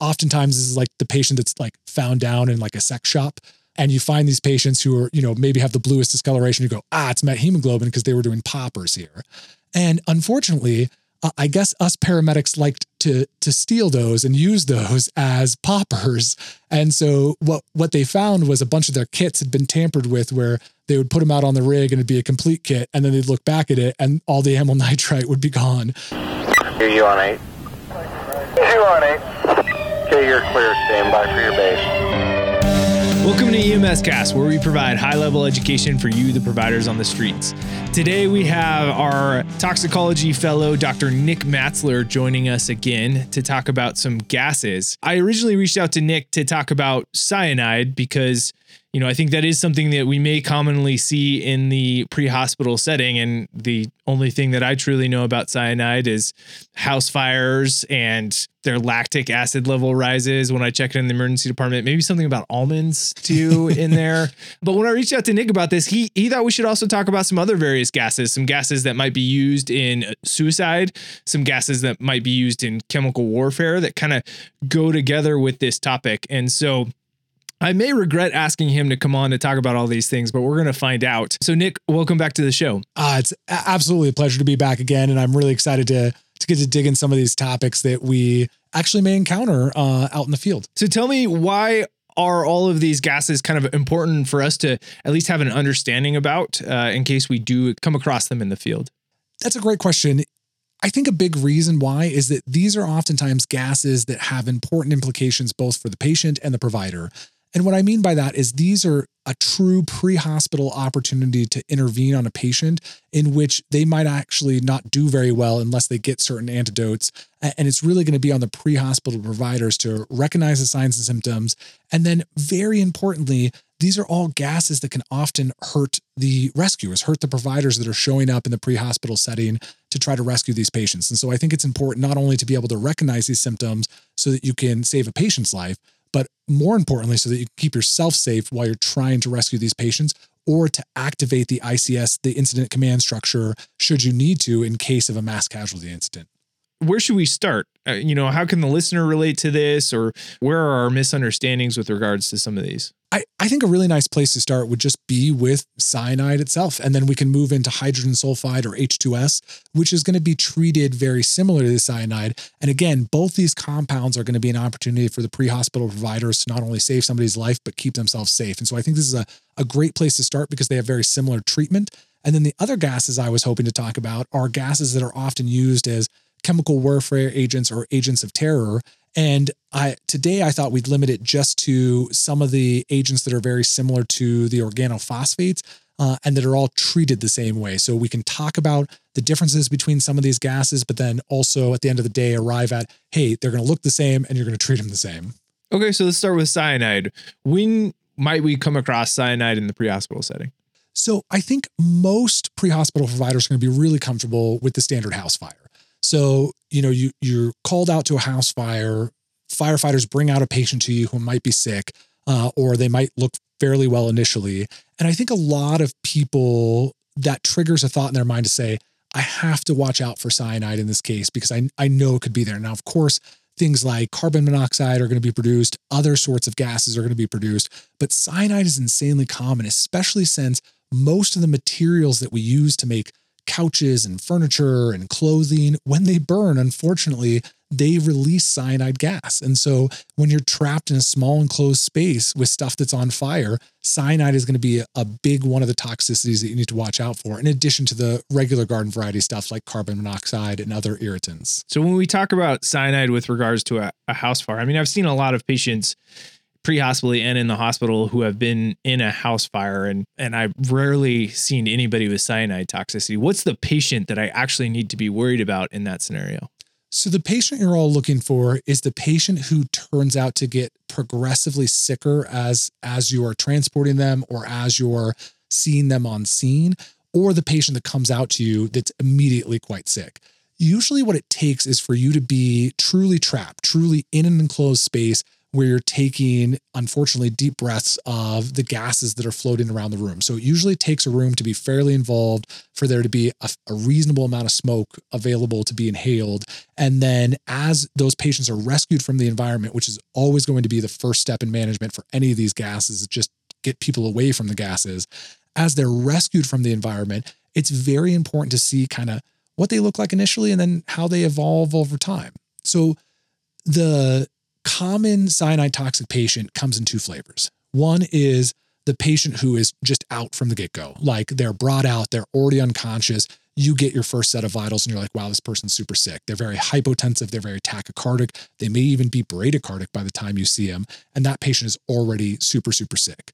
oftentimes this is like the patient that's like found down in like a sex shop. And you find these patients who are, you know, maybe have the bluest discoloration. You go, ah, it's methemoglobin because they were doing poppers here. And unfortunately, uh, I guess us paramedics liked to to steal those and use those as poppers. And so what what they found was a bunch of their kits had been tampered with, where they would put them out on the rig and it'd be a complete kit, and then they'd look back at it and all the amyl nitrite would be gone. You on eight. You on eight. Okay, you're clear. Stand by for your base. Welcome to EMS Cast, where we provide high level education for you, the providers on the streets. Today, we have our toxicology fellow, Dr. Nik Matsler, joining us again to talk about some gases. I originally reached out to Nik to talk about cyanide because you know, I think that is something that we may commonly see in the pre-hospital setting. And the only thing that I truly know about cyanide is house fires and their lactic acid level rises when I check it in the emergency department. Maybe something about almonds too in there. But when I reached out to Nik about this, he he thought we should also talk about some other various gases, some gases that might be used in suicide, some gases that might be used in chemical warfare that kind of go together with this topic. And so I may regret asking him to come on to talk about all these things, but we're going to find out. So, Nik, welcome back to the show. Uh, it's absolutely a pleasure to be back again, and I'm really excited to to get to dig in some of these topics that we actually may encounter uh, out in the field. So, tell me why are all of these gases kind of important for us to at least have an understanding about uh, in case we do come across them in the field? That's a great question. I think a big reason why is that these are oftentimes gases that have important implications both for the patient and the provider. And what I mean by that is these are a true pre hospital opportunity to intervene on a patient in which they might actually not do very well unless they get certain antidotes. And it's really going to be on the pre hospital providers to recognize the signs and symptoms. And then, very importantly, these are all gases that can often hurt the rescuers, hurt the providers that are showing up in the pre hospital setting to try to rescue these patients. And so I think it's important not only to be able to recognize these symptoms so that you can save a patient's life, but more importantly, so that you keep yourself safe while you're trying to rescue these patients or to activate the ICS, the incident command structure, should you need to in case of a mass casualty incident where should we start? Uh, you know, how can the listener relate to this, or where are our misunderstandings with regards to some of these? I, I think a really nice place to start would just be with cyanide itself. And then we can move into hydrogen sulfide or H2S, which is going to be treated very similar to the cyanide. And again, both these compounds are going to be an opportunity for the pre hospital providers to not only save somebody's life, but keep themselves safe. And so I think this is a, a great place to start because they have very similar treatment. And then the other gases I was hoping to talk about are gases that are often used as chemical warfare agents or agents of terror. And I today I thought we'd limit it just to some of the agents that are very similar to the organophosphates uh, and that are all treated the same way. So we can talk about the differences between some of these gases, but then also at the end of the day arrive at hey, they're going to look the same and you're going to treat them the same. Okay, so let's start with cyanide. When might we come across cyanide in the pre-hospital setting? So I think most pre-hospital providers are going to be really comfortable with the standard house fire. So, you know, you you're called out to a house fire, firefighters bring out a patient to you who might be sick, uh, or they might look fairly well initially. And I think a lot of people that triggers a thought in their mind to say, I have to watch out for cyanide in this case because I, I know it could be there. Now, of course, things like carbon monoxide are going to be produced, other sorts of gases are going to be produced, but cyanide is insanely common, especially since most of the materials that we use to make couches and furniture and clothing, when they burn, unfortunately, they release cyanide gas. And so when you're trapped in a small enclosed space with stuff that's on fire, cyanide is going to be a, big one of the toxicities that you need to watch out for, in addition to the regular garden variety stuff like carbon monoxide and other irritants. So when we talk about cyanide with regards to a, a house fire, I mean, I've seen a lot of patients pre-hospital and in the hospital who have been in a house fire and and I've rarely seen anybody with cyanide toxicity. What's the patient that I actually need to be worried about in that scenario? So the patient you're all looking for is the patient who turns out to get progressively sicker as as you are transporting them or as you're seeing them on scene or the patient that comes out to you that's immediately quite sick. Usually what it takes is for you to be truly trapped, truly in an enclosed space where you're taking, unfortunately, deep breaths of the gases that are floating around the room. So it usually takes a room to be fairly involved for there to be a, a, reasonable amount of smoke available to be inhaled. And then as those patients are rescued from the environment, which is always going to be the first step in management for any of these gases, just get people away from the gases. As they're rescued from the environment, it's very important to see kind of what they look like initially and then how they evolve over time. So the common cyanide toxic patient comes in two flavors. One is the patient who is just out from the get go, like they're brought out, they're already unconscious. You get your first set of vitals and you're like, wow, this person's super sick. They're very hypotensive, they're very tachycardic. They may even be bradycardic by the time you see them. And that patient is already super, super sick.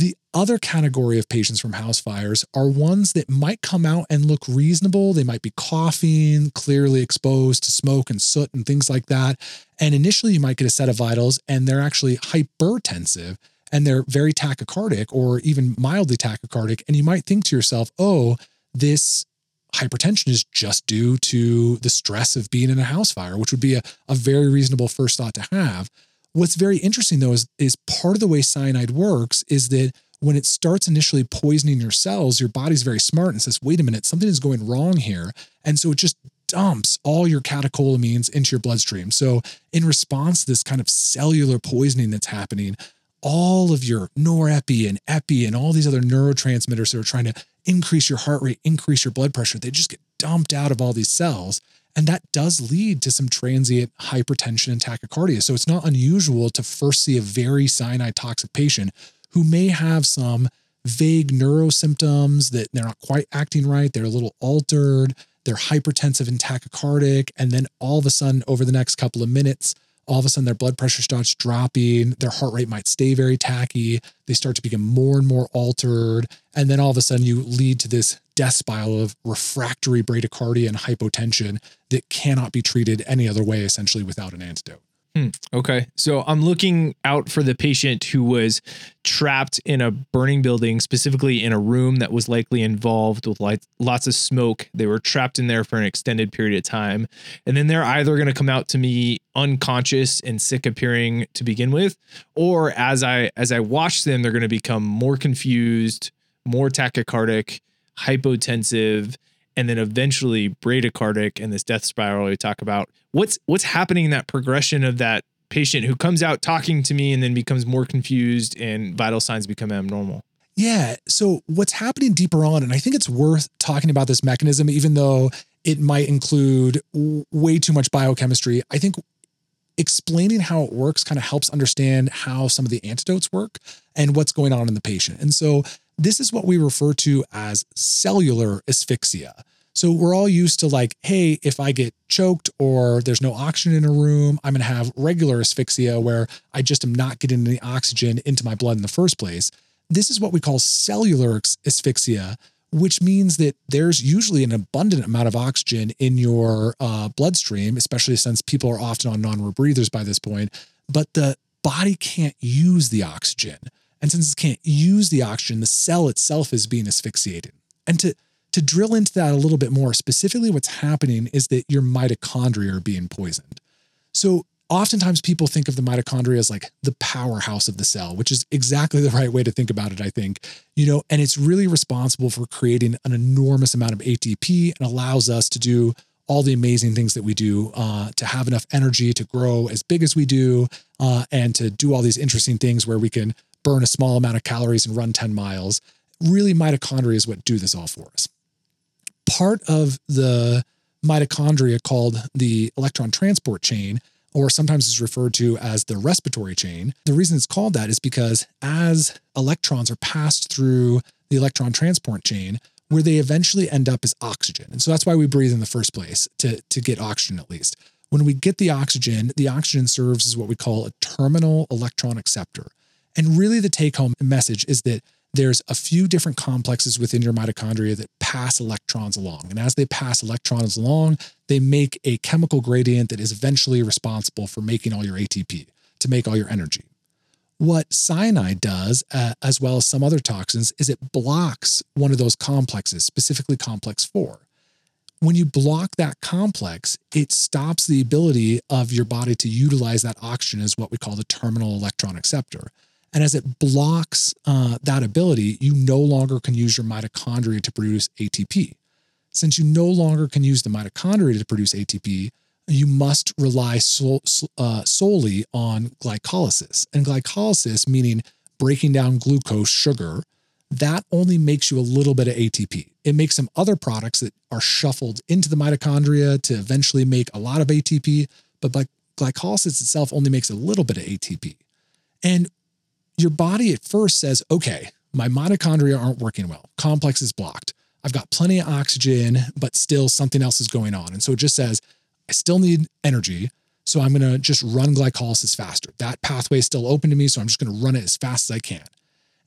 The other category of patients from house fires are ones that might come out and look reasonable. They might be coughing, clearly exposed to smoke and soot and things like that. And initially, you might get a set of vitals and they're actually hypertensive and they're very tachycardic or even mildly tachycardic. And you might think to yourself, oh, this hypertension is just due to the stress of being in a house fire, which would be a, a very reasonable first thought to have. What's very interesting though is, is part of the way cyanide works is that when it starts initially poisoning your cells, your body's very smart and says, wait a minute, something is going wrong here. And so it just dumps all your catecholamines into your bloodstream. So, in response to this kind of cellular poisoning that's happening, all of your norepi and epi and all these other neurotransmitters that are trying to increase your heart rate, increase your blood pressure, they just get dumped out of all these cells. And that does lead to some transient hypertension and tachycardia. So it's not unusual to first see a very cyanide toxic patient who may have some vague neuro symptoms that they're not quite acting right. They're a little altered. They're hypertensive and tachycardic. And then all of a sudden, over the next couple of minutes, all of a sudden their blood pressure starts dropping, their heart rate might stay very tacky, they start to become more and more altered, and then all of a sudden you lead to this death spiral of refractory bradycardia and hypotension that cannot be treated any other way essentially without an antidote. Hmm. Okay. So I'm looking out for the patient who was trapped in a burning building, specifically in a room that was likely involved with lots of smoke. They were trapped in there for an extended period of time. And then they're either going to come out to me unconscious and sick appearing to begin with, or as I as I watch them, they're going to become more confused, more tachycardic, hypotensive, and then eventually bradycardic and this death spiral we talk about. What's what's happening in that progression of that patient who comes out talking to me and then becomes more confused and vital signs become abnormal? Yeah. So what's happening deeper on, and I think it's worth talking about this mechanism, even though it might include way too much biochemistry. I think explaining how it works kind of helps understand how some of the antidotes work and what's going on in the patient. And so this is what we refer to as cellular asphyxia. So we're all used to like, hey, if I get choked or there's no oxygen in a room, I'm going to have regular asphyxia where I just am not getting any oxygen into my blood in the first place. This is what we call cellular asphyxia, which means that there's usually an abundant amount of oxygen in your uh, bloodstream, especially since people are often on non-rebreathers by this point, but the body can't use the oxygen. And since it can't use the oxygen, the cell itself is being asphyxiated. And to, to drill into that a little bit more, specifically what's happening is that your mitochondria are being poisoned. So oftentimes people think of the mitochondria as like the powerhouse of the cell, which is exactly the right way to think about it, I think. You know, and it's really responsible for creating an enormous amount of ATP and allows us to do all the amazing things that we do uh, to have enough energy to grow as big as we do uh, and to do all these interesting things where we can burn a small amount of calories and run 10 miles. Really, mitochondria is what do this all for us. Part of the mitochondria called the electron transport chain, or sometimes is referred to as the respiratory chain. The reason it's called that is because as electrons are passed through the electron transport chain, where they eventually end up is oxygen. And so that's why we breathe in the first place, to, to get oxygen at least. When we get the oxygen, the oxygen serves as what we call a terminal electron acceptor. And really, the take home message is that there's a few different complexes within your mitochondria that pass electrons along. And as they pass electrons along, they make a chemical gradient that is eventually responsible for making all your ATP, to make all your energy. What cyanide does, uh, as well as some other toxins, is it blocks one of those complexes, specifically complex 4. when you block that complex, it stops the ability of your body to utilize that oxygen as what we call the terminal electron acceptor. And as it blocks uh, that ability, you no longer can use your mitochondria to produce ATP. Since you no longer can use the mitochondria to produce ATP, you must rely sol- uh, solely on glycolysis. And glycolysis, meaning breaking down glucose, sugar, that only makes you a little bit of ATP. It makes some other products that are shuffled into the mitochondria to eventually make a lot of ATP, but glycolysis itself only makes a little bit of ATP. And your body at first says, okay, my mitochondria aren't working well, complex is blocked. I've got plenty of oxygen, but still something else is going on. And so it just says, I still need energy. So I'm going to just run glycolysis faster. That pathway is still open to me. So I'm just going to run it as fast as I can.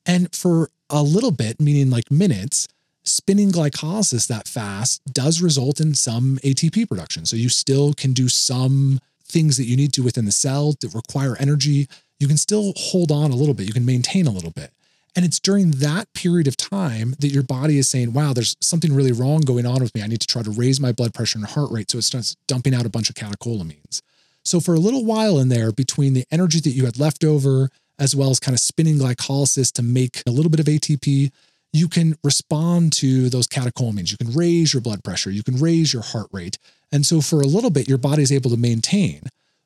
And for a little bit, meaning like minutes, spinning glycolysis that fast does result in some ATP production. So you still can do some things that you need to within the cell that require energy. You can still hold on a little bit, you can maintain a little bit. And it's during that period of time that your body is saying, wow, there's something really wrong going on with me. I need to try to raise my blood pressure and heart rate. So it starts dumping out a bunch of catecholamines. So for a little while in there, between the energy that you had left over, as well as kind of spinning glycolysis to make a little bit of ATP, you can respond to those catecholamines. You can raise your blood pressure, you can raise your heart rate. And so for a little bit, your body is able to maintain.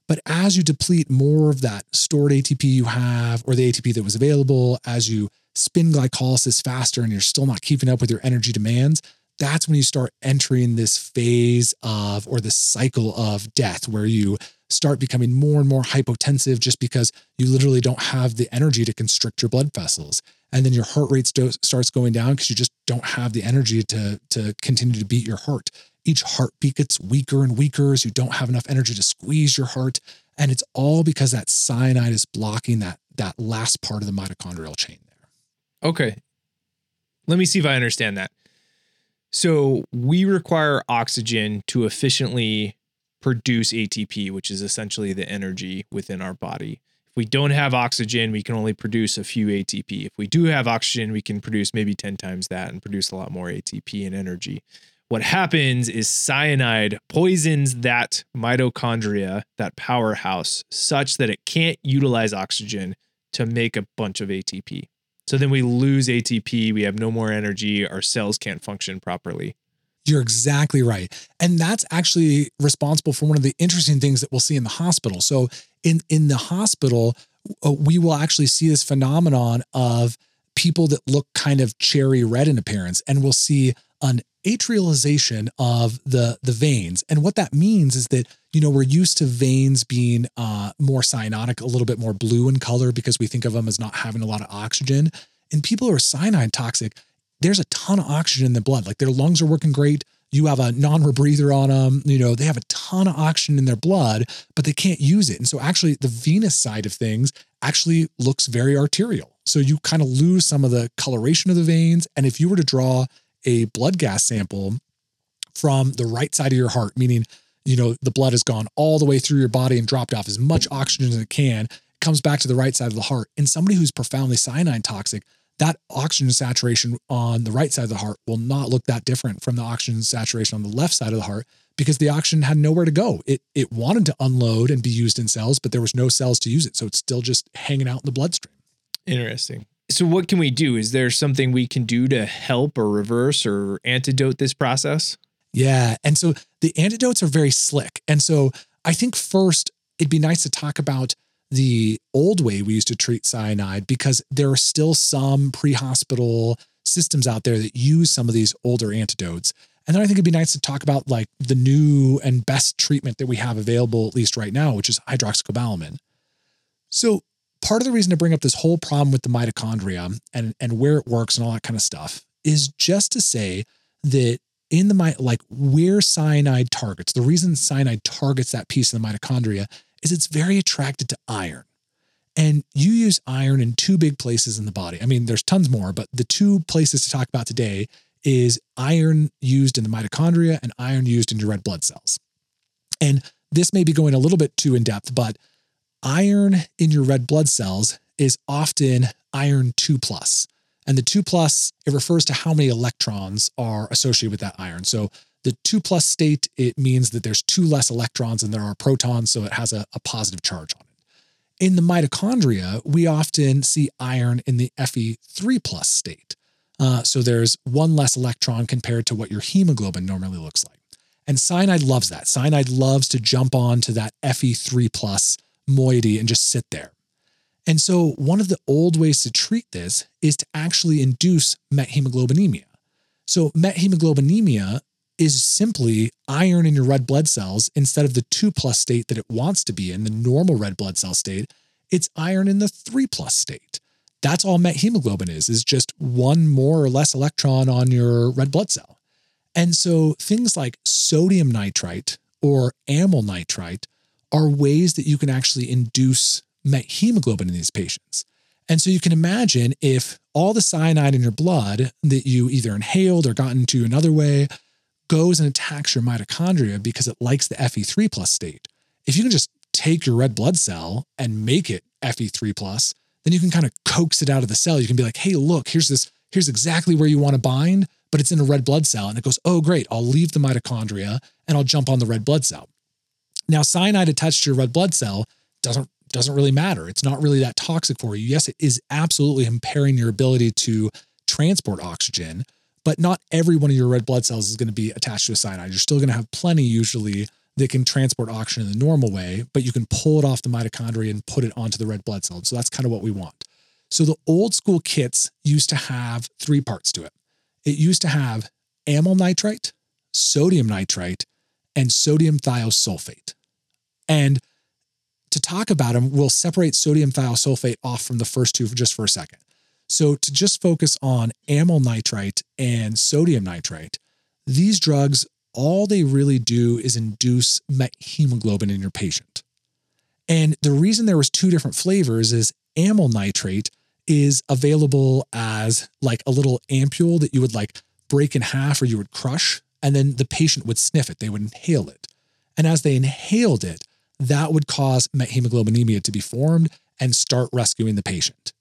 But as you deplete more of that stored ATP you have or the ATP that was available, as you spin glycolysis faster and you're still not keeping up with your energy demands, that's when you start entering this phase of or this cycle of death where you start becoming more and more hypotensive just because you literally don't have the energy to constrict your blood vessels. And then your heart rate st- starts going down because you just don't have the energy to to continue to beat your heart each heartbeat gets weaker and weaker as you don't have enough energy to squeeze your heart and it's all because that cyanide is blocking that that last part of the mitochondrial chain there okay let me see if i understand that so we require oxygen to efficiently produce ATP, which is essentially the energy within our body. If we don't have oxygen, we can only produce a few ATP. If we do have oxygen, we can produce maybe 10 times that and produce a lot more ATP and energy. What happens is cyanide poisons that mitochondria, that powerhouse, such that it can't utilize oxygen to make a bunch of ATP. So then we lose ATP, we have no more energy, our cells can't function properly. You're exactly right. And that's actually responsible for one of the interesting things that we'll see in the hospital. So in in the hospital, uh, we will actually see this phenomenon of people that look kind of cherry red in appearance and we'll see an arterialization of the the veins. And what that means is that you know we're used to veins being uh, more cyanotic, a little bit more blue in color because we think of them as not having a lot of oxygen. And people who are cyanide toxic, there's a ton of oxygen in the blood. Like their lungs are working great. You have a non-rebreather on them. You know, they have a ton of oxygen in their blood, but they can't use it. And so actually the venous side of things actually looks very arterial. So you kind of lose some of the coloration of the veins. And if you were to draw a blood gas sample from the right side of your heart, meaning, you know, the blood has gone all the way through your body and dropped off as much oxygen as it can, comes back to the right side of the heart. In somebody who's profoundly cyanide toxic, that oxygen saturation on the right side of the heart will not look that different from the oxygen saturation on the left side of the heart because the oxygen had nowhere to go. It it wanted to unload and be used in cells, but there was no cells to use it. So it's still just hanging out in the bloodstream. Interesting. So what can we do? Is there something we can do to help or reverse or antidote this process? Yeah. And so the antidotes are very slick. And so I think first it'd be nice to talk about the old way we used to treat cyanide because there are still some pre hospital systems out there that use some of these older antidotes. And then I think it'd be nice to talk about like the new and best treatment that we have available, at least right now, which is hydroxycobalamin. So, part of the reason to bring up this whole problem with the mitochondria and, and where it works and all that kind of stuff is just to say that in the like where cyanide targets, the reason cyanide targets that piece of the mitochondria is it's very attracted to iron. And you use iron in two big places in the body. I mean, there's tons more, but the two places to talk about today is iron used in the mitochondria and iron used in your red blood cells. And this may be going a little bit too in depth, but iron in your red blood cells is often iron 2 plus. And the 2 plus, it refers to how many electrons are associated with that iron. So the two plus state, it means that there's two less electrons than there are protons, so it has a, a positive charge on it. In the mitochondria, we often see iron in the Fe3 plus state. Uh, so there's one less electron compared to what your hemoglobin normally looks like. And cyanide loves that. Cyanide loves to jump on to that Fe3 plus moiety and just sit there. And so, one of the old ways to treat this is to actually induce methemoglobinemia. So, methemoglobinemia is simply iron in your red blood cells instead of the 2 plus state that it wants to be in, the normal red blood cell state. It's iron in the 3 plus state. That's all methemoglobin is, is just one more or less electron on your red blood cell. And so things like sodium nitrite or amyl nitrite are ways that you can actually induce methemoglobin in these patients. And so you can imagine if all the cyanide in your blood that you either inhaled or got into another way goes and attacks your mitochondria because it likes the Fe3 plus state. If you can just take your red blood cell and make it Fe3 plus, then you can kind of coax it out of the cell. You can be like, hey, look, here's this, here's exactly where you want to bind, but it's in a red blood cell. And it goes, oh, great, I'll leave the mitochondria and I'll jump on the red blood cell. Now, cyanide attached to your red blood cell doesn't doesn't really matter. It's not really that toxic for you. Yes, it is absolutely impairing your ability to transport oxygen, but not every one of your red blood cells is going to be attached to a cyanide. You're still going to have plenty usually that can transport oxygen in the normal way, but you can pull it off the mitochondria and put it onto the red blood cell. So that's kind of what we want. So the old school kits used to have three parts to it. It used to have amyl nitrite, sodium nitrite, and sodium thiosulfate. And to talk about them, we'll separate sodium thiosulfate off from the first two just for a second. So, to just focus on amyl nitrite and sodium nitrite, these drugs, all they really do is induce hemoglobin in your patient. And the reason there was two different flavors is amyl nitrate is available as like a little ampule that you would like break in half or you would crush, and then the patient would sniff it, they would inhale it. And as they inhaled it, that would cause methemoglobinemia to be formed and start rescuing the patient.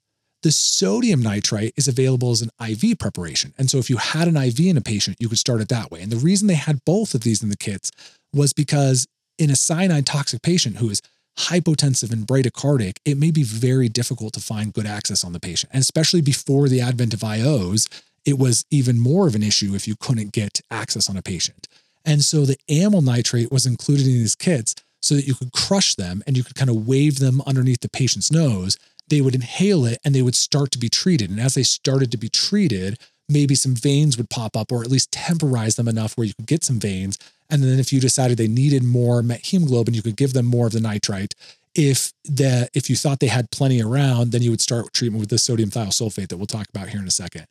The sodium nitrite is available as an IV preparation. And so if you had an IV in a patient, you could start it that way. And the reason they had both of these in the kits was because in a cyanide toxic patient who is hypotensive and bradycardic, it may be very difficult to find good access on the patient. And especially before the advent of IOs, it was even more of an issue if you couldn't get access on a patient. And so the amyl nitrate was included in these kits so that you could crush them and you could kind of wave them underneath the patient's nose. They would inhale it and they would start to be treated. And as they started to be treated, maybe some veins would pop up or at least temporize them enough where you could get some veins. And then if you decided they needed more hemoglobin, you could give them more of the nitrite. If the if you thought they had plenty around, then you would start treatment with the sodium thiosulfate that we'll talk about here in a second.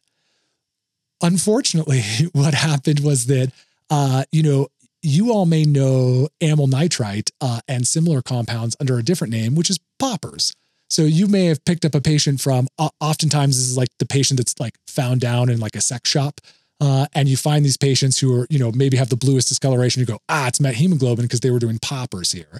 Unfortunately, what happened was that uh, you know, you all may know amyl nitrite uh, and similar compounds under a different name, which is poppers. So you may have picked up a patient from, uh, oftentimes this is like the patient that's like found down in like a sex shop. Uh, and you find these patients who are, you know, maybe have the bluest discoloration. You go, ah, it's methemoglobin because they were doing poppers here.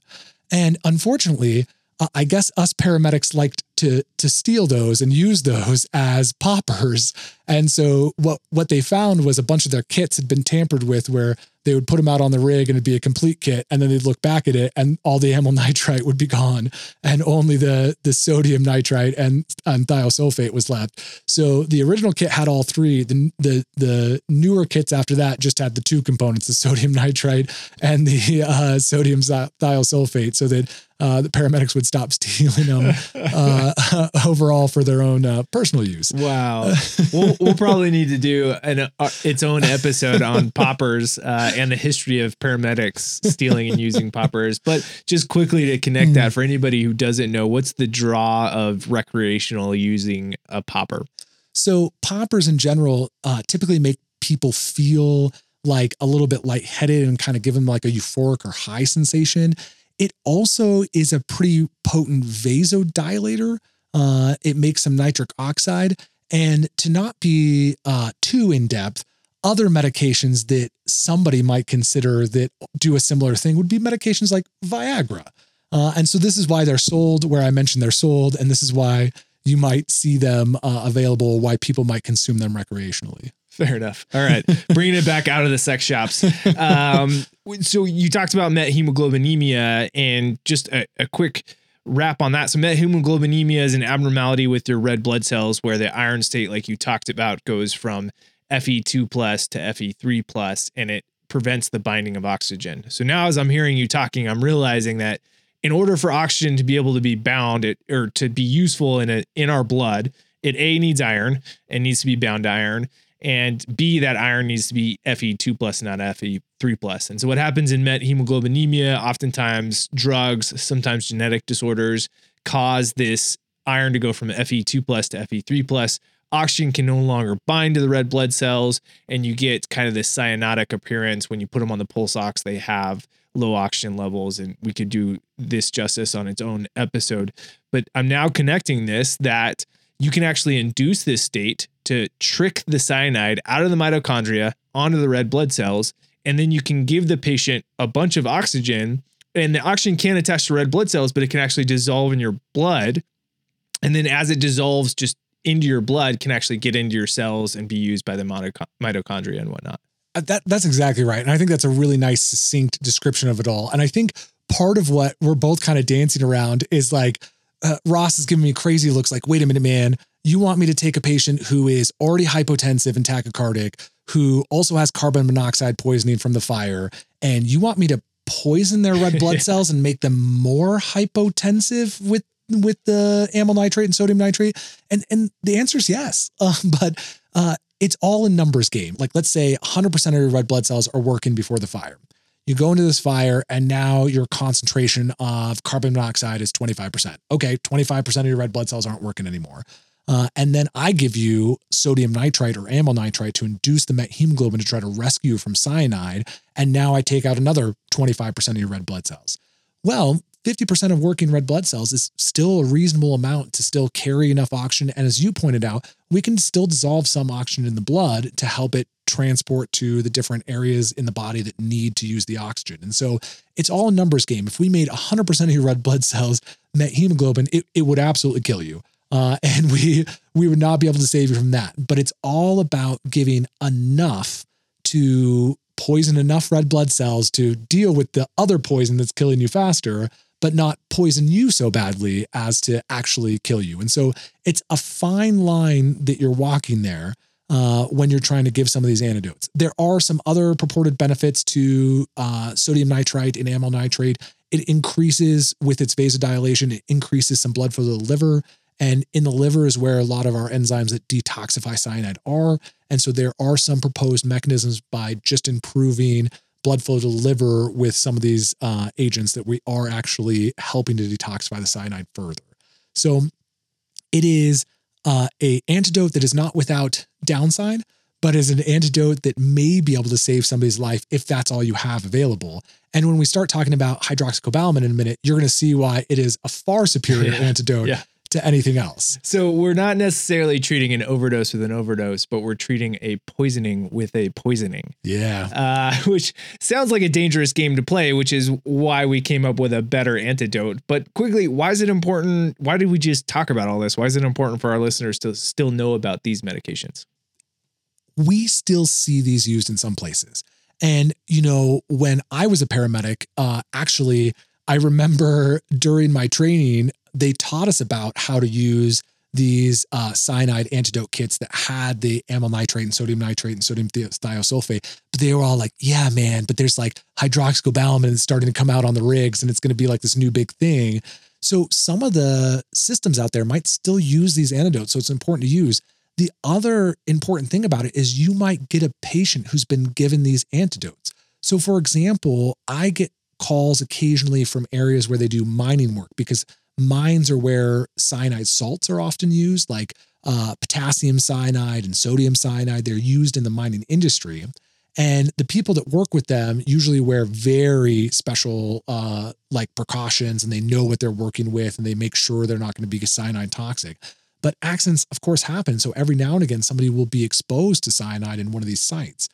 And unfortunately, uh, I guess us paramedics liked to to steal those and use those as poppers. And so what what they found was a bunch of their kits had been tampered with, where they would put them out on the rig and it'd be a complete kit, and then they'd look back at it and all the amyl nitrite would be gone, and only the the sodium nitrite and, and thiosulfate was left. So the original kit had all three. The the the newer kits after that just had the two components: the sodium nitrite and the uh, sodium thiosulfate, so that uh, the paramedics would stop stealing them uh, overall for their own uh, personal use. Wow, we'll, we'll probably need to do an uh, its own episode on poppers uh, and the history of paramedics stealing and using poppers. But just quickly to connect that for anybody who doesn't know, what's the draw of recreational using a popper? So poppers in general uh, typically make people feel like a little bit lightheaded and kind of give them like a euphoric or high sensation. It also is a pretty potent vasodilator. Uh, it makes some nitric oxide. And to not be uh, too in depth, other medications that somebody might consider that do a similar thing would be medications like Viagra. Uh, and so this is why they're sold where I mentioned they're sold. And this is why you might see them uh, available, why people might consume them recreationally. Fair enough. All right. Bringing it back out of the sex shops. Um, so you talked about methemoglobinemia and just a, a quick wrap on that. So methemoglobinemia is an abnormality with your red blood cells where the iron state, like you talked about, goes from Fe2 plus to Fe3 plus, and it prevents the binding of oxygen. So now as I'm hearing you talking, I'm realizing that in order for oxygen to be able to be bound it, or to be useful in a, in our blood, it A needs iron and needs to be bound to iron and B, that iron needs to be Fe2 plus, not Fe3 plus. And so what happens in methemoglobinemia, oftentimes drugs, sometimes genetic disorders cause this iron to go from Fe2 plus to Fe3 plus. Oxygen can no longer bind to the red blood cells, and you get kind of this cyanotic appearance when you put them on the pulse ox. They have low oxygen levels, and we could do this justice on its own episode. But I'm now connecting this that you can actually induce this state to trick the cyanide out of the mitochondria onto the red blood cells. And then you can give the patient a bunch of oxygen, and the oxygen can attach to red blood cells, but it can actually dissolve in your blood. And then as it dissolves just into your blood, can actually get into your cells and be used by the mitochondria and whatnot. Uh, that that's exactly right. And I think that's a really nice succinct description of it all. And I think part of what we're both kind of dancing around is like uh, Ross is giving me crazy looks like, wait a minute, man, you want me to take a patient who is already hypotensive and tachycardic, who also has carbon monoxide poisoning from the fire, and you want me to poison their red blood cells and make them more hypotensive with with the amyl nitrate and sodium nitrate? And and the answer is yes. Uh, but uh, it's all in numbers game. Like let's say 100% of your red blood cells are working before the fire. You go into this fire and now your concentration of carbon monoxide is 25%. Okay, 25% of your red blood cells aren't working anymore. Uh, and then I give you sodium nitrite or amyl nitrite to induce the methemoglobin to try to rescue you from cyanide. And now I take out another 25% of your red blood cells. Well, 50% of working red blood cells is still a reasonable amount to still carry enough oxygen. And as you pointed out, we can still dissolve some oxygen in the blood to help it transport to the different areas in the body that need to use the oxygen. And so it's all a numbers game. If we made 100% of your red blood cells met hemoglobin, it, it would absolutely kill you. Uh, and we we would not be able to save you from that. But it's all about giving enough to poison enough red blood cells to deal with the other poison that's killing you faster, but not poison you so badly as to actually kill you. And so it's a fine line that you're walking there uh, when you're trying to give some of these antidotes. There are some other purported benefits to uh, sodium nitrite and amyl nitrate. It increases with its vasodilation, it increases some blood flow to the liver. And in the liver is where a lot of our enzymes that detoxify cyanide are. And so there are some proposed mechanisms by just improving blood flow to the liver with some of these uh, agents that we are actually helping to detoxify the cyanide further. So it is uh, a antidote that is not without downside, but is an antidote that may be able to save somebody's life if that's all you have available. And when we start talking about hydroxycobalamin in a minute, you're going to see why it is a far superior yeah. antidote yeah to anything else. So we're not necessarily treating an overdose with an overdose, but we're treating a poisoning with a poisoning. Yeah. Uh, which sounds like a dangerous game to play, which is why we came up with a better antidote. But quickly, why is it important? Why did we just talk about all this? Why is it important for our listeners to still know about these medications? We still see these used in some places. And, you know, when I was a paramedic, uh, actually, I remember during my training, they taught us about how to use these uh, cyanide antidote kits that had the amyl nitrate and sodium nitrate and sodium thiosulfate. But they were all like, yeah, man, but there's like hydroxycobalamin it's starting to come out on the rigs and it's going to be like this new big thing. So some of the systems out there might still use these antidotes. So it's important to use. The other important thing about it is you might get a patient who's been given these antidotes. So, for example, I get calls occasionally from areas where they do mining work because mines are where cyanide salts are often used, like uh, potassium cyanide and sodium cyanide. They're used in the mining industry. And the people that work with them usually wear very special uh, like precautions and they know what they're working with and they make sure they're not going to be cyanide toxic. But accidents, of course, happen. So every now and again, somebody will be exposed to cyanide in one of these sites.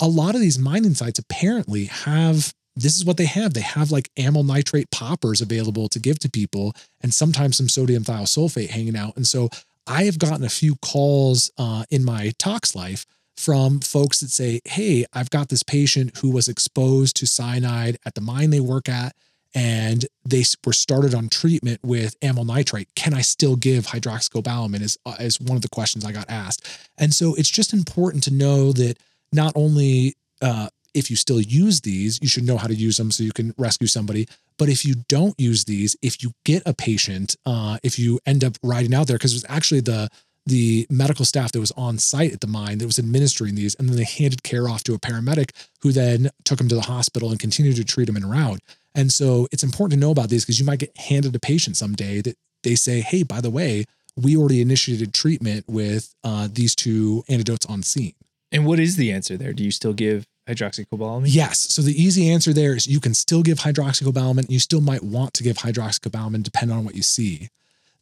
A lot of these mining sites apparently have this is what they have. They have like amyl nitrate poppers available to give to people and sometimes some sodium thiosulfate hanging out. And so I have gotten a few calls uh, in my tox life from folks that say, Hey, I've got this patient who was exposed to cyanide at the mine they work at, and they were started on treatment with amyl nitrite. Can I still give hydroxycobalamin? Is, uh, is one of the questions I got asked. And so it's just important to know that not only uh, if you still use these, you should know how to use them so you can rescue somebody. But if you don't use these, if you get a patient, uh, if you end up riding out there, because it was actually the the medical staff that was on site at the mine that was administering these, and then they handed care off to a paramedic who then took him to the hospital and continued to treat him en route. And so it's important to know about these because you might get handed a patient someday that they say, "Hey, by the way, we already initiated treatment with uh, these two antidotes on scene." And what is the answer there? Do you still give hydroxycobalamin? Yes. So the easy answer there is you can still give hydroxycobalamin. You still might want to give hydroxycobalamin depending on what you see.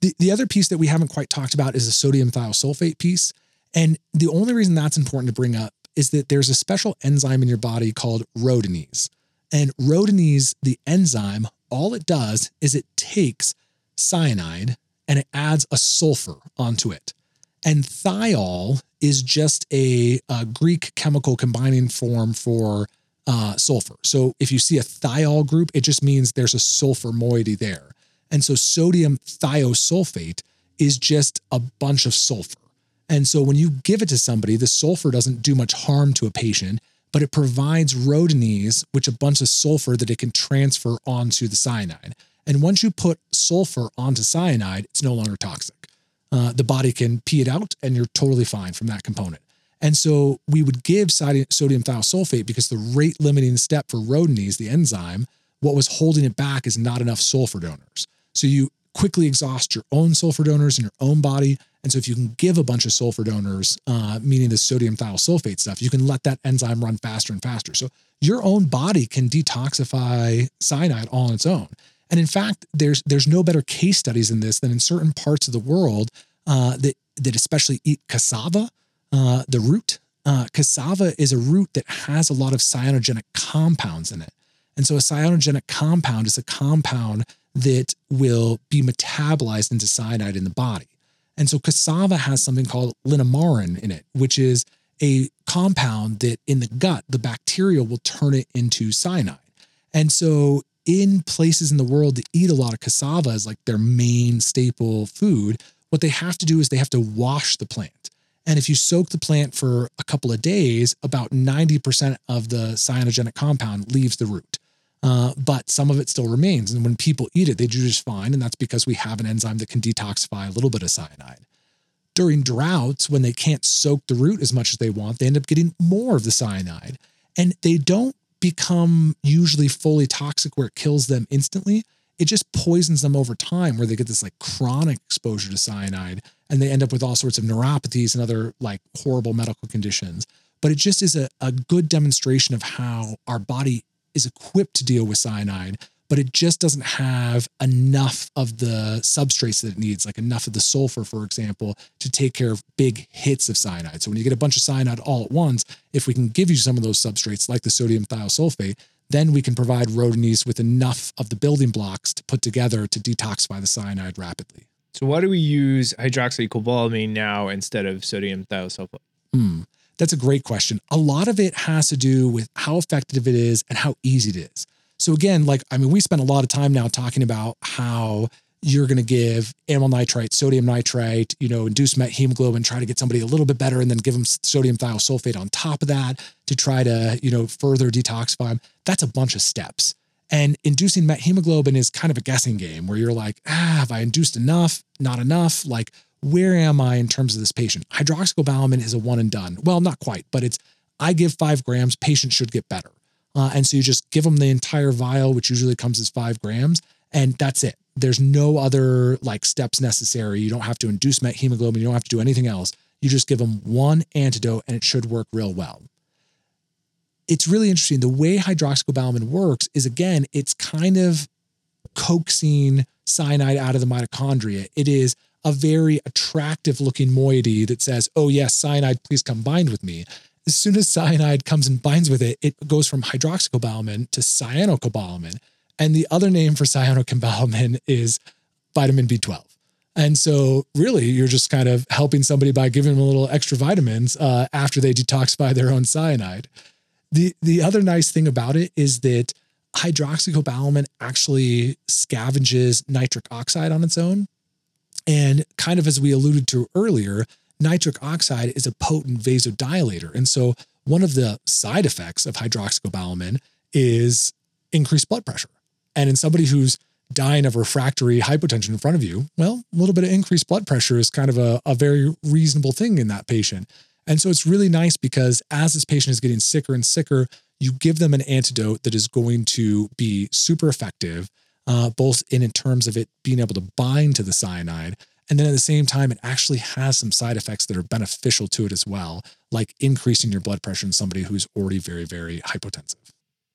The, the other piece that we haven't quite talked about is the sodium thiosulfate piece. And the only reason that's important to bring up is that there's a special enzyme in your body called rhodanese. And rhodanese, the enzyme, all it does is it takes cyanide and it adds a sulfur onto it. And thiol is just a, a Greek chemical combining form for uh, sulfur. So if you see a thiol group, it just means there's a sulfur moiety there. And so sodium thiosulfate is just a bunch of sulfur. And so when you give it to somebody, the sulfur doesn't do much harm to a patient, but it provides rhodanese, which a bunch of sulfur that it can transfer onto the cyanide. And once you put sulfur onto cyanide, it's no longer toxic. Uh, the body can pee it out and you're totally fine from that component. And so we would give sodium thiosulfate because the rate limiting step for rhodanese, the enzyme, what was holding it back is not enough sulfur donors. So you quickly exhaust your own sulfur donors in your own body. And so if you can give a bunch of sulfur donors, uh, meaning the sodium thiosulfate stuff, you can let that enzyme run faster and faster. So your own body can detoxify cyanide all on its own. And in fact, there's there's no better case studies in this than in certain parts of the world uh, that that especially eat cassava, uh, the root. Uh, cassava is a root that has a lot of cyanogenic compounds in it. And so a cyanogenic compound is a compound that will be metabolized into cyanide in the body. And so cassava has something called linamarin in it, which is a compound that in the gut, the bacteria will turn it into cyanide. And so in places in the world that eat a lot of cassava as like their main staple food, what they have to do is they have to wash the plant. And if you soak the plant for a couple of days, about 90% of the cyanogenic compound leaves the root. Uh, but some of it still remains. And when people eat it, they do just fine. And that's because we have an enzyme that can detoxify a little bit of cyanide. During droughts, when they can't soak the root as much as they want, they end up getting more of the cyanide. And they don't become usually fully toxic where it kills them instantly. It just poisons them over time where they get this like chronic exposure to cyanide and they end up with all sorts of neuropathies and other like horrible medical conditions. But it just is a, a good demonstration of how our body is equipped to deal with cyanide, but it just doesn't have enough of the substrates that it needs, like enough of the sulfur, for example, to take care of big hits of cyanide. So when you get a bunch of cyanide all at once, if we can give you some of those substrates, like the sodium thiosulfate, then we can provide rhodanese with enough of the building blocks to put together to detoxify the cyanide rapidly. So why do we use hydroxycobalamin now instead of sodium thiosulfate? Hmm. That's a great question. A lot of it has to do with how effective it is and how easy it is. So again, like I mean, we spend a lot of time now talking about how you're going to give amyl nitrite, sodium nitrite, you know, induce met hemoglobin, try to get somebody a little bit better, and then give them sodium thiosulfate on top of that to try to, you know, further detoxify them. That's a bunch of steps. And inducing met hemoglobin is kind of a guessing game where you're like, ah, have I induced enough? Not enough? Like, where am I in terms of this patient? Hydroxycobalamin is a one and done. Well, not quite, but it's I give five grams, patient should get better. Uh, and so you just give them the entire vial, which usually comes as five grams, and that's it. There's no other like steps necessary. You don't have to induce hemoglobin. You don't have to do anything else. You just give them one antidote and it should work real well. It's really interesting. The way hydroxycobalamin works is again, it's kind of coaxing cyanide out of the mitochondria. It is a very attractive looking moiety that says, oh, yes, cyanide, please come bind with me. As soon as cyanide comes and binds with it, it goes from hydroxycobalamin to cyanocobalamin. And the other name for cyanocobalamin is vitamin B12. And so, really, you're just kind of helping somebody by giving them a little extra vitamins uh, after they detoxify their own cyanide. The the other nice thing about it is that hydroxycobalamin actually scavenges nitric oxide on its own. And kind of as we alluded to earlier, nitric oxide is a potent vasodilator. And so one of the side effects of hydroxycobalamin is increased blood pressure. And in somebody who's dying of refractory hypotension in front of you, well, a little bit of increased blood pressure is kind of a, a very reasonable thing in that patient. And so it's really nice because as this patient is getting sicker and sicker, you give them an antidote that is going to be super effective, uh, both in, in terms of it being able to bind to the cyanide. And then at the same time, it actually has some side effects that are beneficial to it as well, like increasing your blood pressure in somebody who's already very, very hypotensive.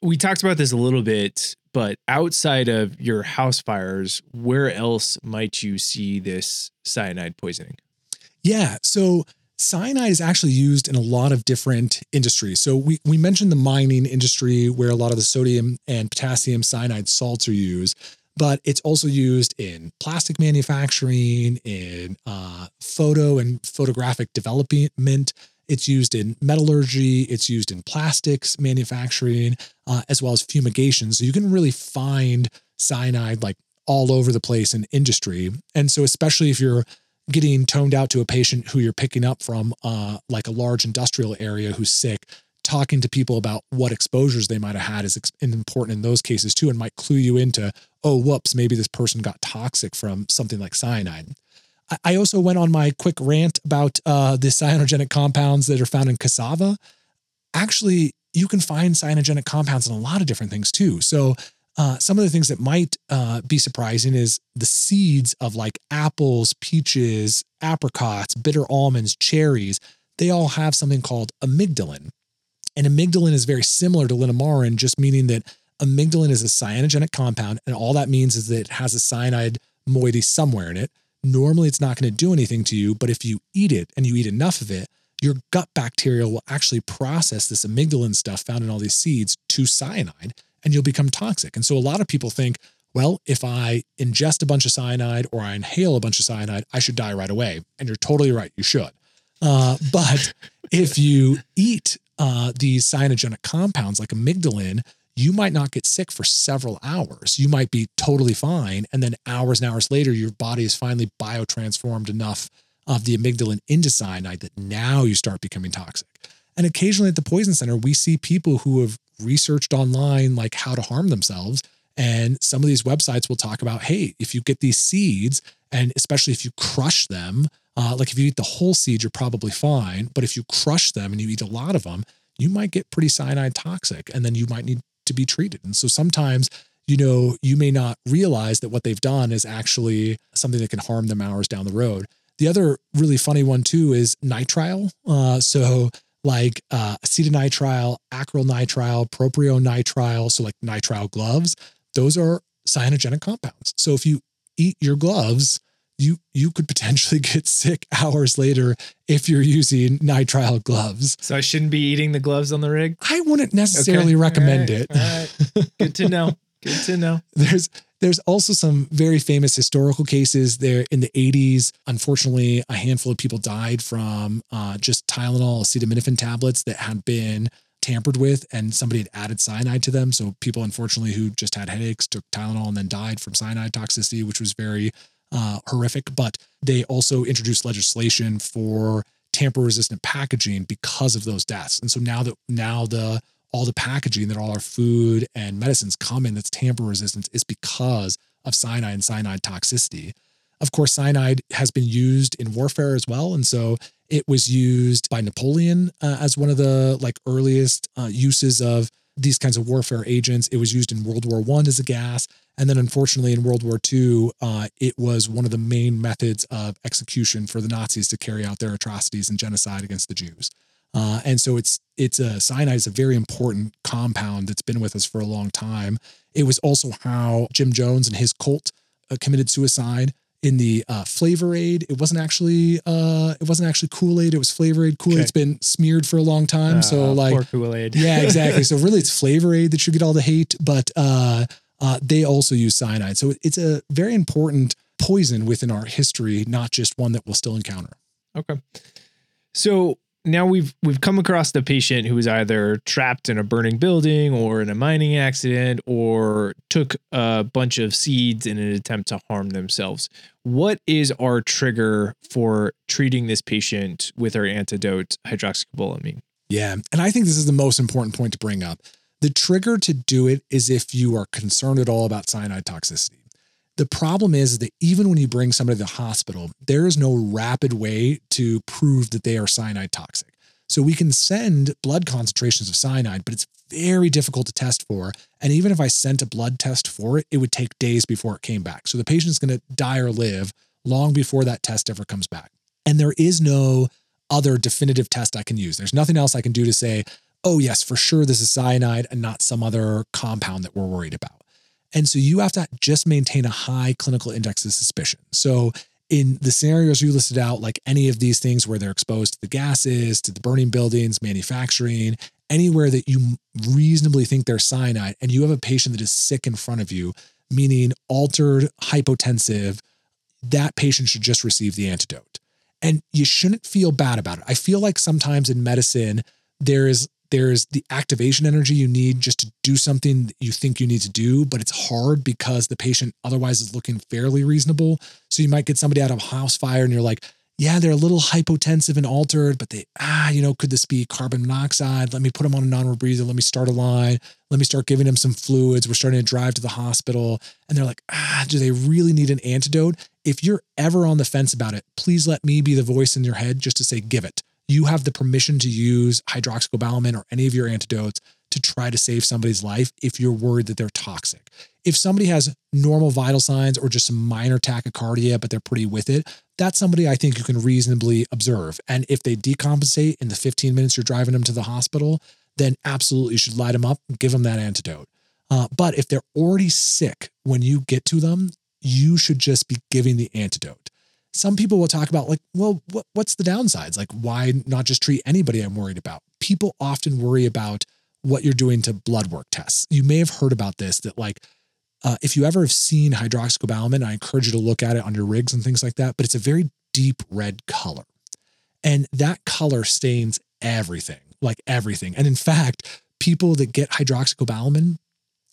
We talked about this a little bit, but outside of your house fires, where else might you see this cyanide poisoning? Yeah. So cyanide is actually used in a lot of different industries. So we, we mentioned the mining industry where a lot of the sodium and potassium cyanide salts are used, but it's also used in plastic manufacturing, in uh, photo and photographic development. It's used in metallurgy, it's used in plastics manufacturing, uh, as well as fumigation. So you can really find cyanide like all over the place in industry. And so, especially if you're getting toned out to a patient who you're picking up from uh, like a large industrial area who's sick, talking to people about what exposures they might have had is important in those cases too, and might clue you into, oh, whoops, maybe this person got toxic from something like cyanide. I also went on my quick rant about uh, the cyanogenic compounds that are found in cassava. Actually, you can find cyanogenic compounds in a lot of different things too. So uh, some of the things that might uh, be surprising is the seeds of like apples, peaches, apricots, bitter almonds, cherries. They all have something called amygdalin. And amygdalin is very similar to linamarin, just meaning that amygdalin is a cyanogenic compound. And all that means is that it has a cyanide moiety somewhere in it. Normally, it's not going to do anything to you, but if you eat it and you eat enough of it, your gut bacteria will actually process this amygdalin stuff found in all these seeds to cyanide and you'll become toxic. And so a lot of people think, well, if I ingest a bunch of cyanide or I inhale a bunch of cyanide, I should die right away. And you're totally right, you should. Uh, but if you eat uh, these cyanogenic compounds like amygdalin, you might not get sick for several hours. You might be totally fine. And then hours and hours later, your body is finally biotransformed enough of the amygdalin into cyanide that now you start becoming toxic. And occasionally at the poison center, we see people who have researched online like how to harm themselves. And some of these websites will talk about, hey, if you get these seeds, and especially if you crush them, uh, like if you eat the whole seed, you're probably fine. But if you crush them and you eat a lot of them, you might get pretty cyanide toxic, and then you might need to be treated. And so sometimes, you know, you may not realize that what they've done is actually something that can harm them hours down the road. The other really funny one too is nitrile. Uh, so like uh, acetonitrile, acrylonitrile, propionitrile, so like nitrile gloves, those are cyanogenic compounds. So if you eat your gloves, you you could potentially get sick hours later if you're using nitrile gloves. So I shouldn't be eating the gloves on the rig. I wouldn't necessarily okay. recommend right. it. Right. Good to know. Good to know. There's there's also some very famous historical cases there in the 80s. Unfortunately, a handful of people died from uh, just Tylenol acetaminophen tablets that had been tampered with and somebody had added cyanide to them. So people, unfortunately, who just had headaches took Tylenol and then died from cyanide toxicity, which was very uh, horrific. But they also introduced legislation for tamper resistant packaging because of those deaths. And so now that now the all the packaging that all our food and medicines come in that's tamper resistant is because of cyanide and cyanide toxicity. Of course, cyanide has been used in warfare as well. And so it was used by Napoleon uh, as one of the like earliest uh, uses of these kinds of warfare agents. It was used in World War One as a gas. And then unfortunately in World War II, uh, it was one of the main methods of execution for the Nazis to carry out their atrocities and genocide against the Jews. Uh, and so it's it's a cyanide is a very important compound that's been with us for a long time. It was also how Jim Jones and his cult uh, committed suicide in the uh, Flavor Aid. It wasn't actually uh, it wasn't actually Kool Aid. It was Flavor Aid. Kool Aid's okay. been smeared for a long time. so uh, like Kool Aid. yeah, exactly. So really, it's Flavor Aid that should get all the hate, but uh, they also use cyanide. So it's a very important poison within our history, not just one that we'll still encounter. Okay. So now we've we've come across the patient who was either trapped in a burning building or in a mining accident or took a bunch of seeds in an attempt to harm themselves. What is our trigger for treating this patient with our antidote hydroxycobalamin? Yeah. And I think this is the most important point to bring up. The trigger to do it is if you are concerned at all about cyanide toxicity. The problem is that even when you bring somebody to the hospital, there is no rapid way to prove that they are cyanide toxic. So we can send blood concentrations of cyanide, but it's very difficult to test for. And even if I sent a blood test for it, it would take days before it came back. So the patient's going to die or live long before that test ever comes back. And there is no other definitive test I can use. There's nothing else I can do to say, oh, yes, for sure, this is cyanide and not some other compound that we're worried about. And so you have to just maintain a high clinical index of suspicion. So in the scenarios you listed out, like any of these things where they're exposed to the gases, to the burning buildings, manufacturing, anywhere that you reasonably think there's cyanide, and you have a patient that is sick in front of you, meaning altered, hypotensive, that patient should just receive the antidote. And you shouldn't feel bad about it. I feel like sometimes in medicine, there is there's the activation energy you need just to do something that you think you need to do, but it's hard because the patient otherwise is looking fairly reasonable. So you might get somebody out of house fire and you're like, yeah, they're a little hypotensive and altered, but they, ah, you know, could this be carbon monoxide? Let me put them on a non rebreather. Let me start a line. Let me start giving them some fluids. We're starting to drive to the hospital. And they're like, ah, do they really need an antidote? If you're ever on the fence about it, please let me be the voice in your head just to say, give it you have the permission to use hydroxycobalamin or any of your antidotes to try to save somebody's life if you're worried that they're toxic. If somebody has normal vital signs or just some minor tachycardia, but they're pretty with it, that's somebody I think you can reasonably observe. And if they decompensate in the 15 minutes you're driving them to the hospital, then absolutely you should light them up and give them that antidote. Uh, but if they're already sick when you get to them, you should just be giving the antidote some people will talk about like, well, what, what's the downsides? Like, why not just treat anybody I'm worried about? People often worry about what you're doing to blood work tests. You may have heard about this that like, uh, if you ever have seen hydroxycobalamin, I encourage you to look at it on your rigs and things like that, but it's a very deep red color. And that color stains everything, like everything. And in fact, people that get hydroxycobalamin,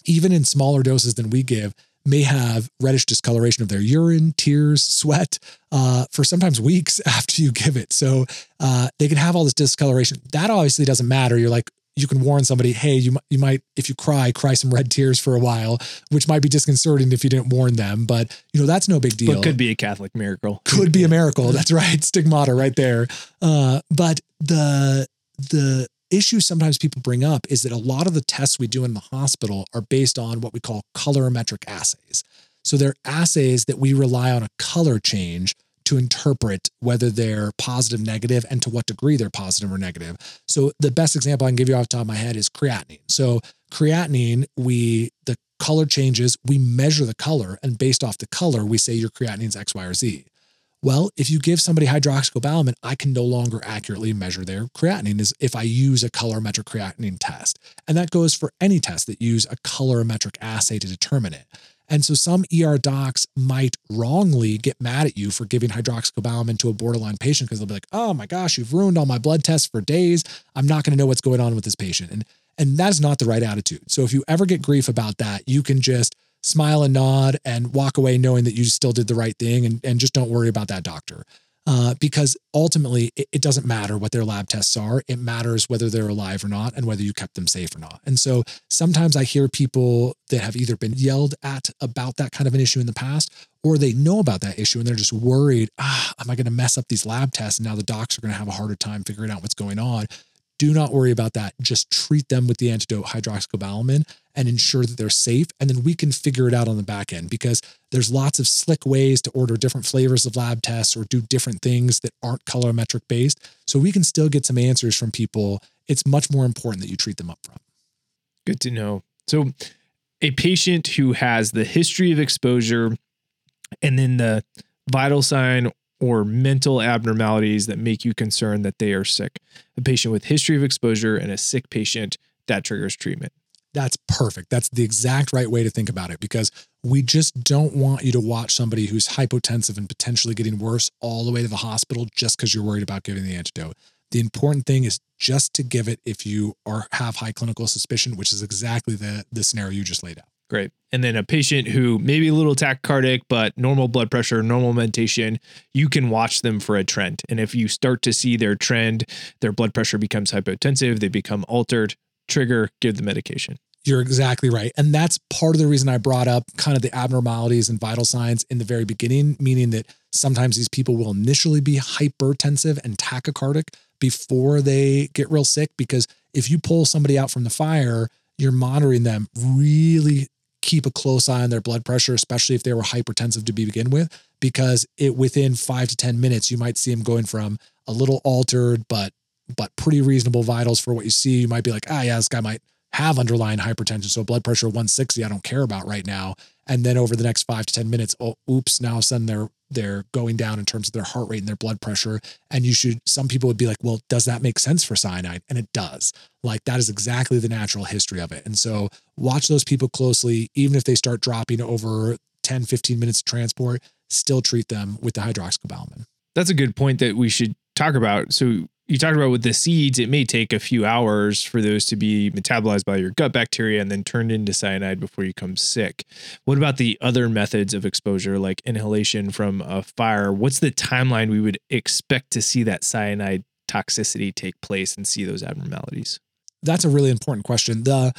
even in smaller doses than we give, may have reddish discoloration of their urine, tears, sweat uh, for sometimes weeks after you give it. So uh, they can have all this discoloration. That obviously doesn't matter. You're like, you can warn somebody, hey, you, you might, if you cry, cry some red tears for a while, which might be disconcerting if you didn't warn them. But, you know, that's no big deal. But could be a Catholic miracle. Could be a miracle. That's right. Stigmata right there. Uh, but the, the issue sometimes people bring up is that a lot of the tests we do in the hospital are based on what we call colorimetric assays. So they're assays that we rely on a color change to interpret whether they're positive, negative, and to what degree they're positive or negative. So the best example I can give you off the top of my head is creatinine. So creatinine, we the color changes, we measure the color, and based off the color, we say your creatinine's X, Y, or Z. Well, if you give somebody hydroxycobalamin, I can no longer accurately measure their creatinine as if I use a colorimetric creatinine test. And that goes for any test that use a colorimetric assay to determine it. And so some ER docs might wrongly get mad at you for giving hydroxycobalamin to a borderline patient because they'll be like, "Oh my gosh, you've ruined all my blood tests for days. I'm not going to know what's going on with this patient." And and that is not the right attitude. So if you ever get grief about that, you can just smile and nod and walk away knowing that you still did the right thing and, and just don't worry about that doctor. Uh, because ultimately, it, it, doesn't matter what their lab tests are. It matters whether they're alive or not and whether you kept them safe or not. And so sometimes I hear people that have either been yelled at about that kind of an issue in the past or they know about that issue and they're just worried, ah, am I going to mess up these lab tests? And now the docs are going to have a harder time figuring out what's going on do not worry about that. Just treat them with the antidote hydroxycobalamin and ensure that they're safe. And then we can figure it out on the back end because there's lots of slick ways to order different flavors of lab tests or do different things that aren't colorimetric based. So we can still get some answers from people. It's much more important that you treat them up front. Good to know. So, a patient who has the history of exposure and then the vital sign or mental abnormalities that make you concerned that they are sick. A patient with history of exposure and a sick patient that triggers treatment. That's perfect. That's the exact right way to think about it because we just don't want you to watch somebody who's hypotensive and potentially getting worse all the way to the hospital just because you're worried about giving the antidote. The important thing is just to give it if you are have high clinical suspicion, which is exactly the the scenario you just laid out. Great. And then a patient who maybe a little tachycardic, but normal blood pressure, normal mentation, you can watch them for a trend. And if you start to see their trend, their blood pressure becomes hypotensive, they become altered, trigger, give the medication. You're exactly right. And that's part of the reason I brought up kind of the abnormalities and vital signs in the very beginning, meaning that sometimes these people will initially be hypertensive and tachycardic before they get real sick. Because if you pull somebody out from the fire, you're monitoring them really keep a close eye on their blood pressure, especially if they were hypertensive to begin with, because it within five to 10 minutes, you might see them going from a little altered, but but pretty reasonable vitals for what you see. You might be like, ah, yeah, this guy might have underlying hypertension. So blood pressure 160, I don't care about right now. And then over the next five to 10 minutes, oh, oops, now sudden they're they're going down in terms of their heart rate and their blood pressure. And you should, some people would be like, well, does that make sense for cyanide? And it does. Like that is exactly the natural history of it. And so watch those people closely, even if they start dropping over 10, 15 minutes of transport, still treat them with the hydroxycobalamin. That's a good point that we should talk about. So you talked about with the seeds, it may take a few hours for those to be metabolized by your gut bacteria and then turned into cyanide before you come sick. What about the other methods of exposure, like inhalation from a fire? What's the timeline we would expect to see that cyanide toxicity take place and see those abnormalities? That's a really important question. The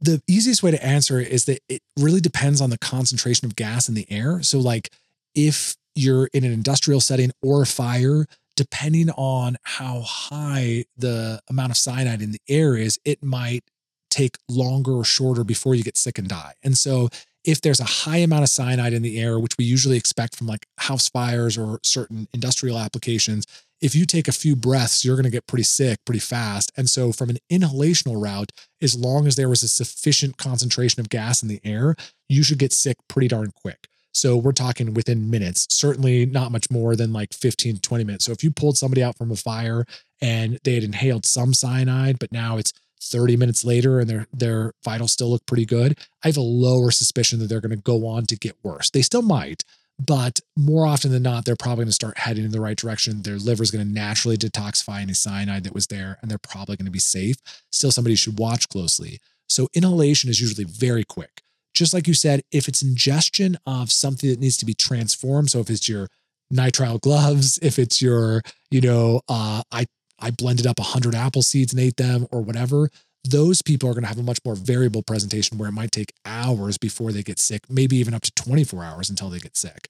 the easiest way to answer it is that it really depends on the concentration of gas in the air. So like if you're in an industrial setting or a fire, depending on how high the amount of cyanide in the air is, it might take longer or shorter before you get sick and die. And so, if there's a high amount of cyanide in the air, which we usually expect from like house fires or certain industrial applications, if you take a few breaths, you're going to get pretty sick pretty fast. And so, from an inhalational route, as long as there was a sufficient concentration of gas in the air, you should get sick pretty darn quick. So we're talking within minutes, certainly not much more than like 15, 20 minutes. So if you pulled somebody out from a fire and they had inhaled some cyanide, but now it's 30 minutes later and their their vitals still look pretty good, I have a lower suspicion that they're going to go on to get worse. They still might, but more often than not, they're probably going to start heading in the right direction. Their liver is going to naturally detoxify any cyanide that was there, and they're probably going to be safe. Still, somebody should watch closely. So inhalation is usually very quick just like you said, if it's ingestion of something that needs to be transformed, so if it's your nitrile gloves, if it's your, you know, uh, I I blended up a 100 apple seeds and ate them or whatever, those people are going to have a much more variable presentation where it might take hours before they get sick, maybe even up to 24 hours until they get sick.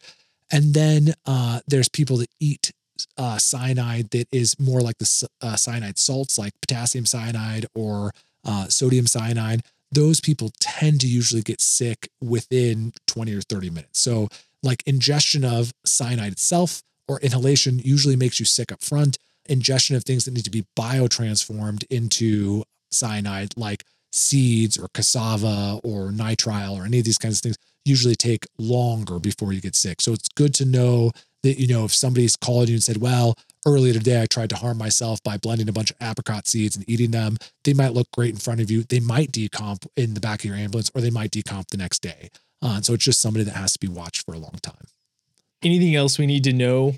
And then uh, there's people that eat uh, cyanide that is more like the uh, cyanide salts, like potassium cyanide or uh, sodium cyanide those people tend to usually get sick within 20 or 30 minutes. So, like ingestion of cyanide itself or inhalation usually makes you sick up front. Ingestion of things that need to be biotransformed into cyanide, like seeds or cassava or nitrile or any of these kinds of things, usually take longer before you get sick. So, it's good to know that, you know, if somebody's called you and said, well, earlier today I tried to harm myself by blending a bunch of apricot seeds and eating them. They might look great in front of you. They might decomp in the back of your ambulance or they might decomp the next day. Uh, so it's just somebody that has to be watched for a long time. Anything else we need to know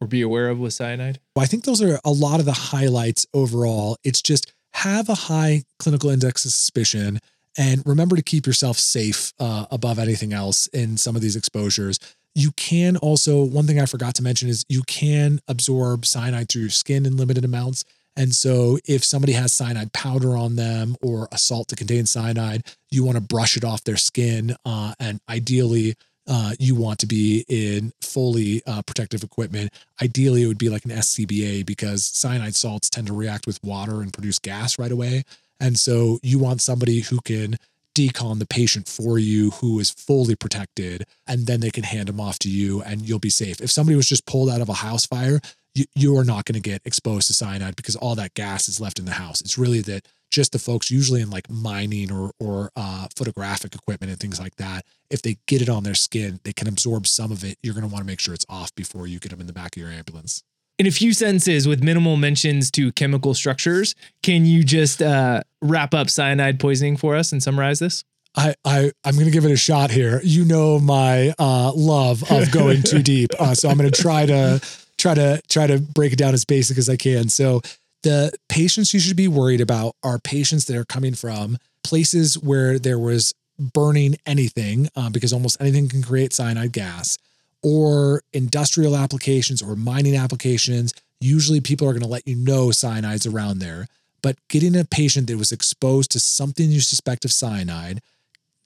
or be aware of with cyanide? Well, I think those are a lot of the highlights overall. It's just have a high clinical index of suspicion and remember to keep yourself safe uh, above anything else in some of these exposures you can also, one thing I forgot to mention is you can absorb cyanide through your skin in limited amounts. And so, if somebody has cyanide powder on them or a salt to contain cyanide, you want to brush it off their skin. Uh, and ideally, uh, you want to be in fully uh, protective equipment. Ideally, it would be like an SCBA because cyanide salts tend to react with water and produce gas right away. And so, you want somebody who can decon the patient for you who is fully protected, and then they can hand them off to you and you'll be safe. If somebody was just pulled out of a house fire, you, you are not going to get exposed to cyanide because all that gas is left in the house. It's really that just the folks usually in like mining or or uh, photographic equipment and things like that, if they get it on their skin, they can absorb some of it. You're going to want to make sure it's off before you get them in the back of your ambulance in a few sentences with minimal mentions to chemical structures, can you just uh, wrap up cyanide poisoning for us and summarize this? I, I I'm gonna give it a shot here. You know my uh, love of going too deep, uh, so I'm gonna try to try to try to break it down as basic as I can. So the patients you should be worried about are patients that are coming from places where there was burning anything, uh, because almost anything can create cyanide gas, or industrial applications or mining applications. Usually, people are going to let you know cyanide's around there. But getting a patient that was exposed to something you suspect of cyanide,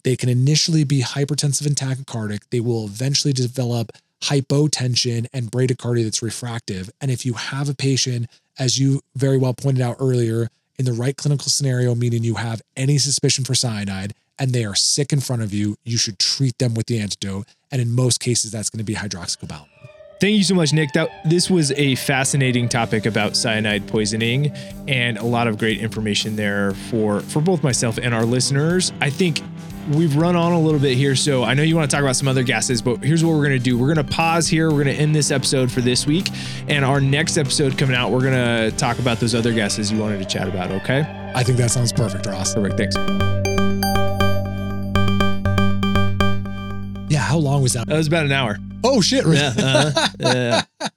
they can initially be hypertensive and tachycardic. They will eventually develop hypotension and bradycardia that's refractive. And if you have a patient, as you very well pointed out earlier, in the right clinical scenario, meaning you have any suspicion for cyanide and they are sick in front of you, you should treat them with the antidote. And in most cases, that's going to be hydroxycobalamin. Thank you so much, Nik. That this was a fascinating topic about cyanide poisoning and a lot of great information there for for both myself and our listeners. I think we've run on a little bit here, so I know you want to talk about some other gases, but here's what we're going to do. We're going to pause here. We're going to end this episode for this week, and our next episode coming out, we're going to talk about those other gases you wanted to chat about. Okay? I think that sounds perfect, Ross. Perfect. Thanks. Yeah, how long was that? That was about an hour. Oh shit! really? Yeah. uh-huh. yeah.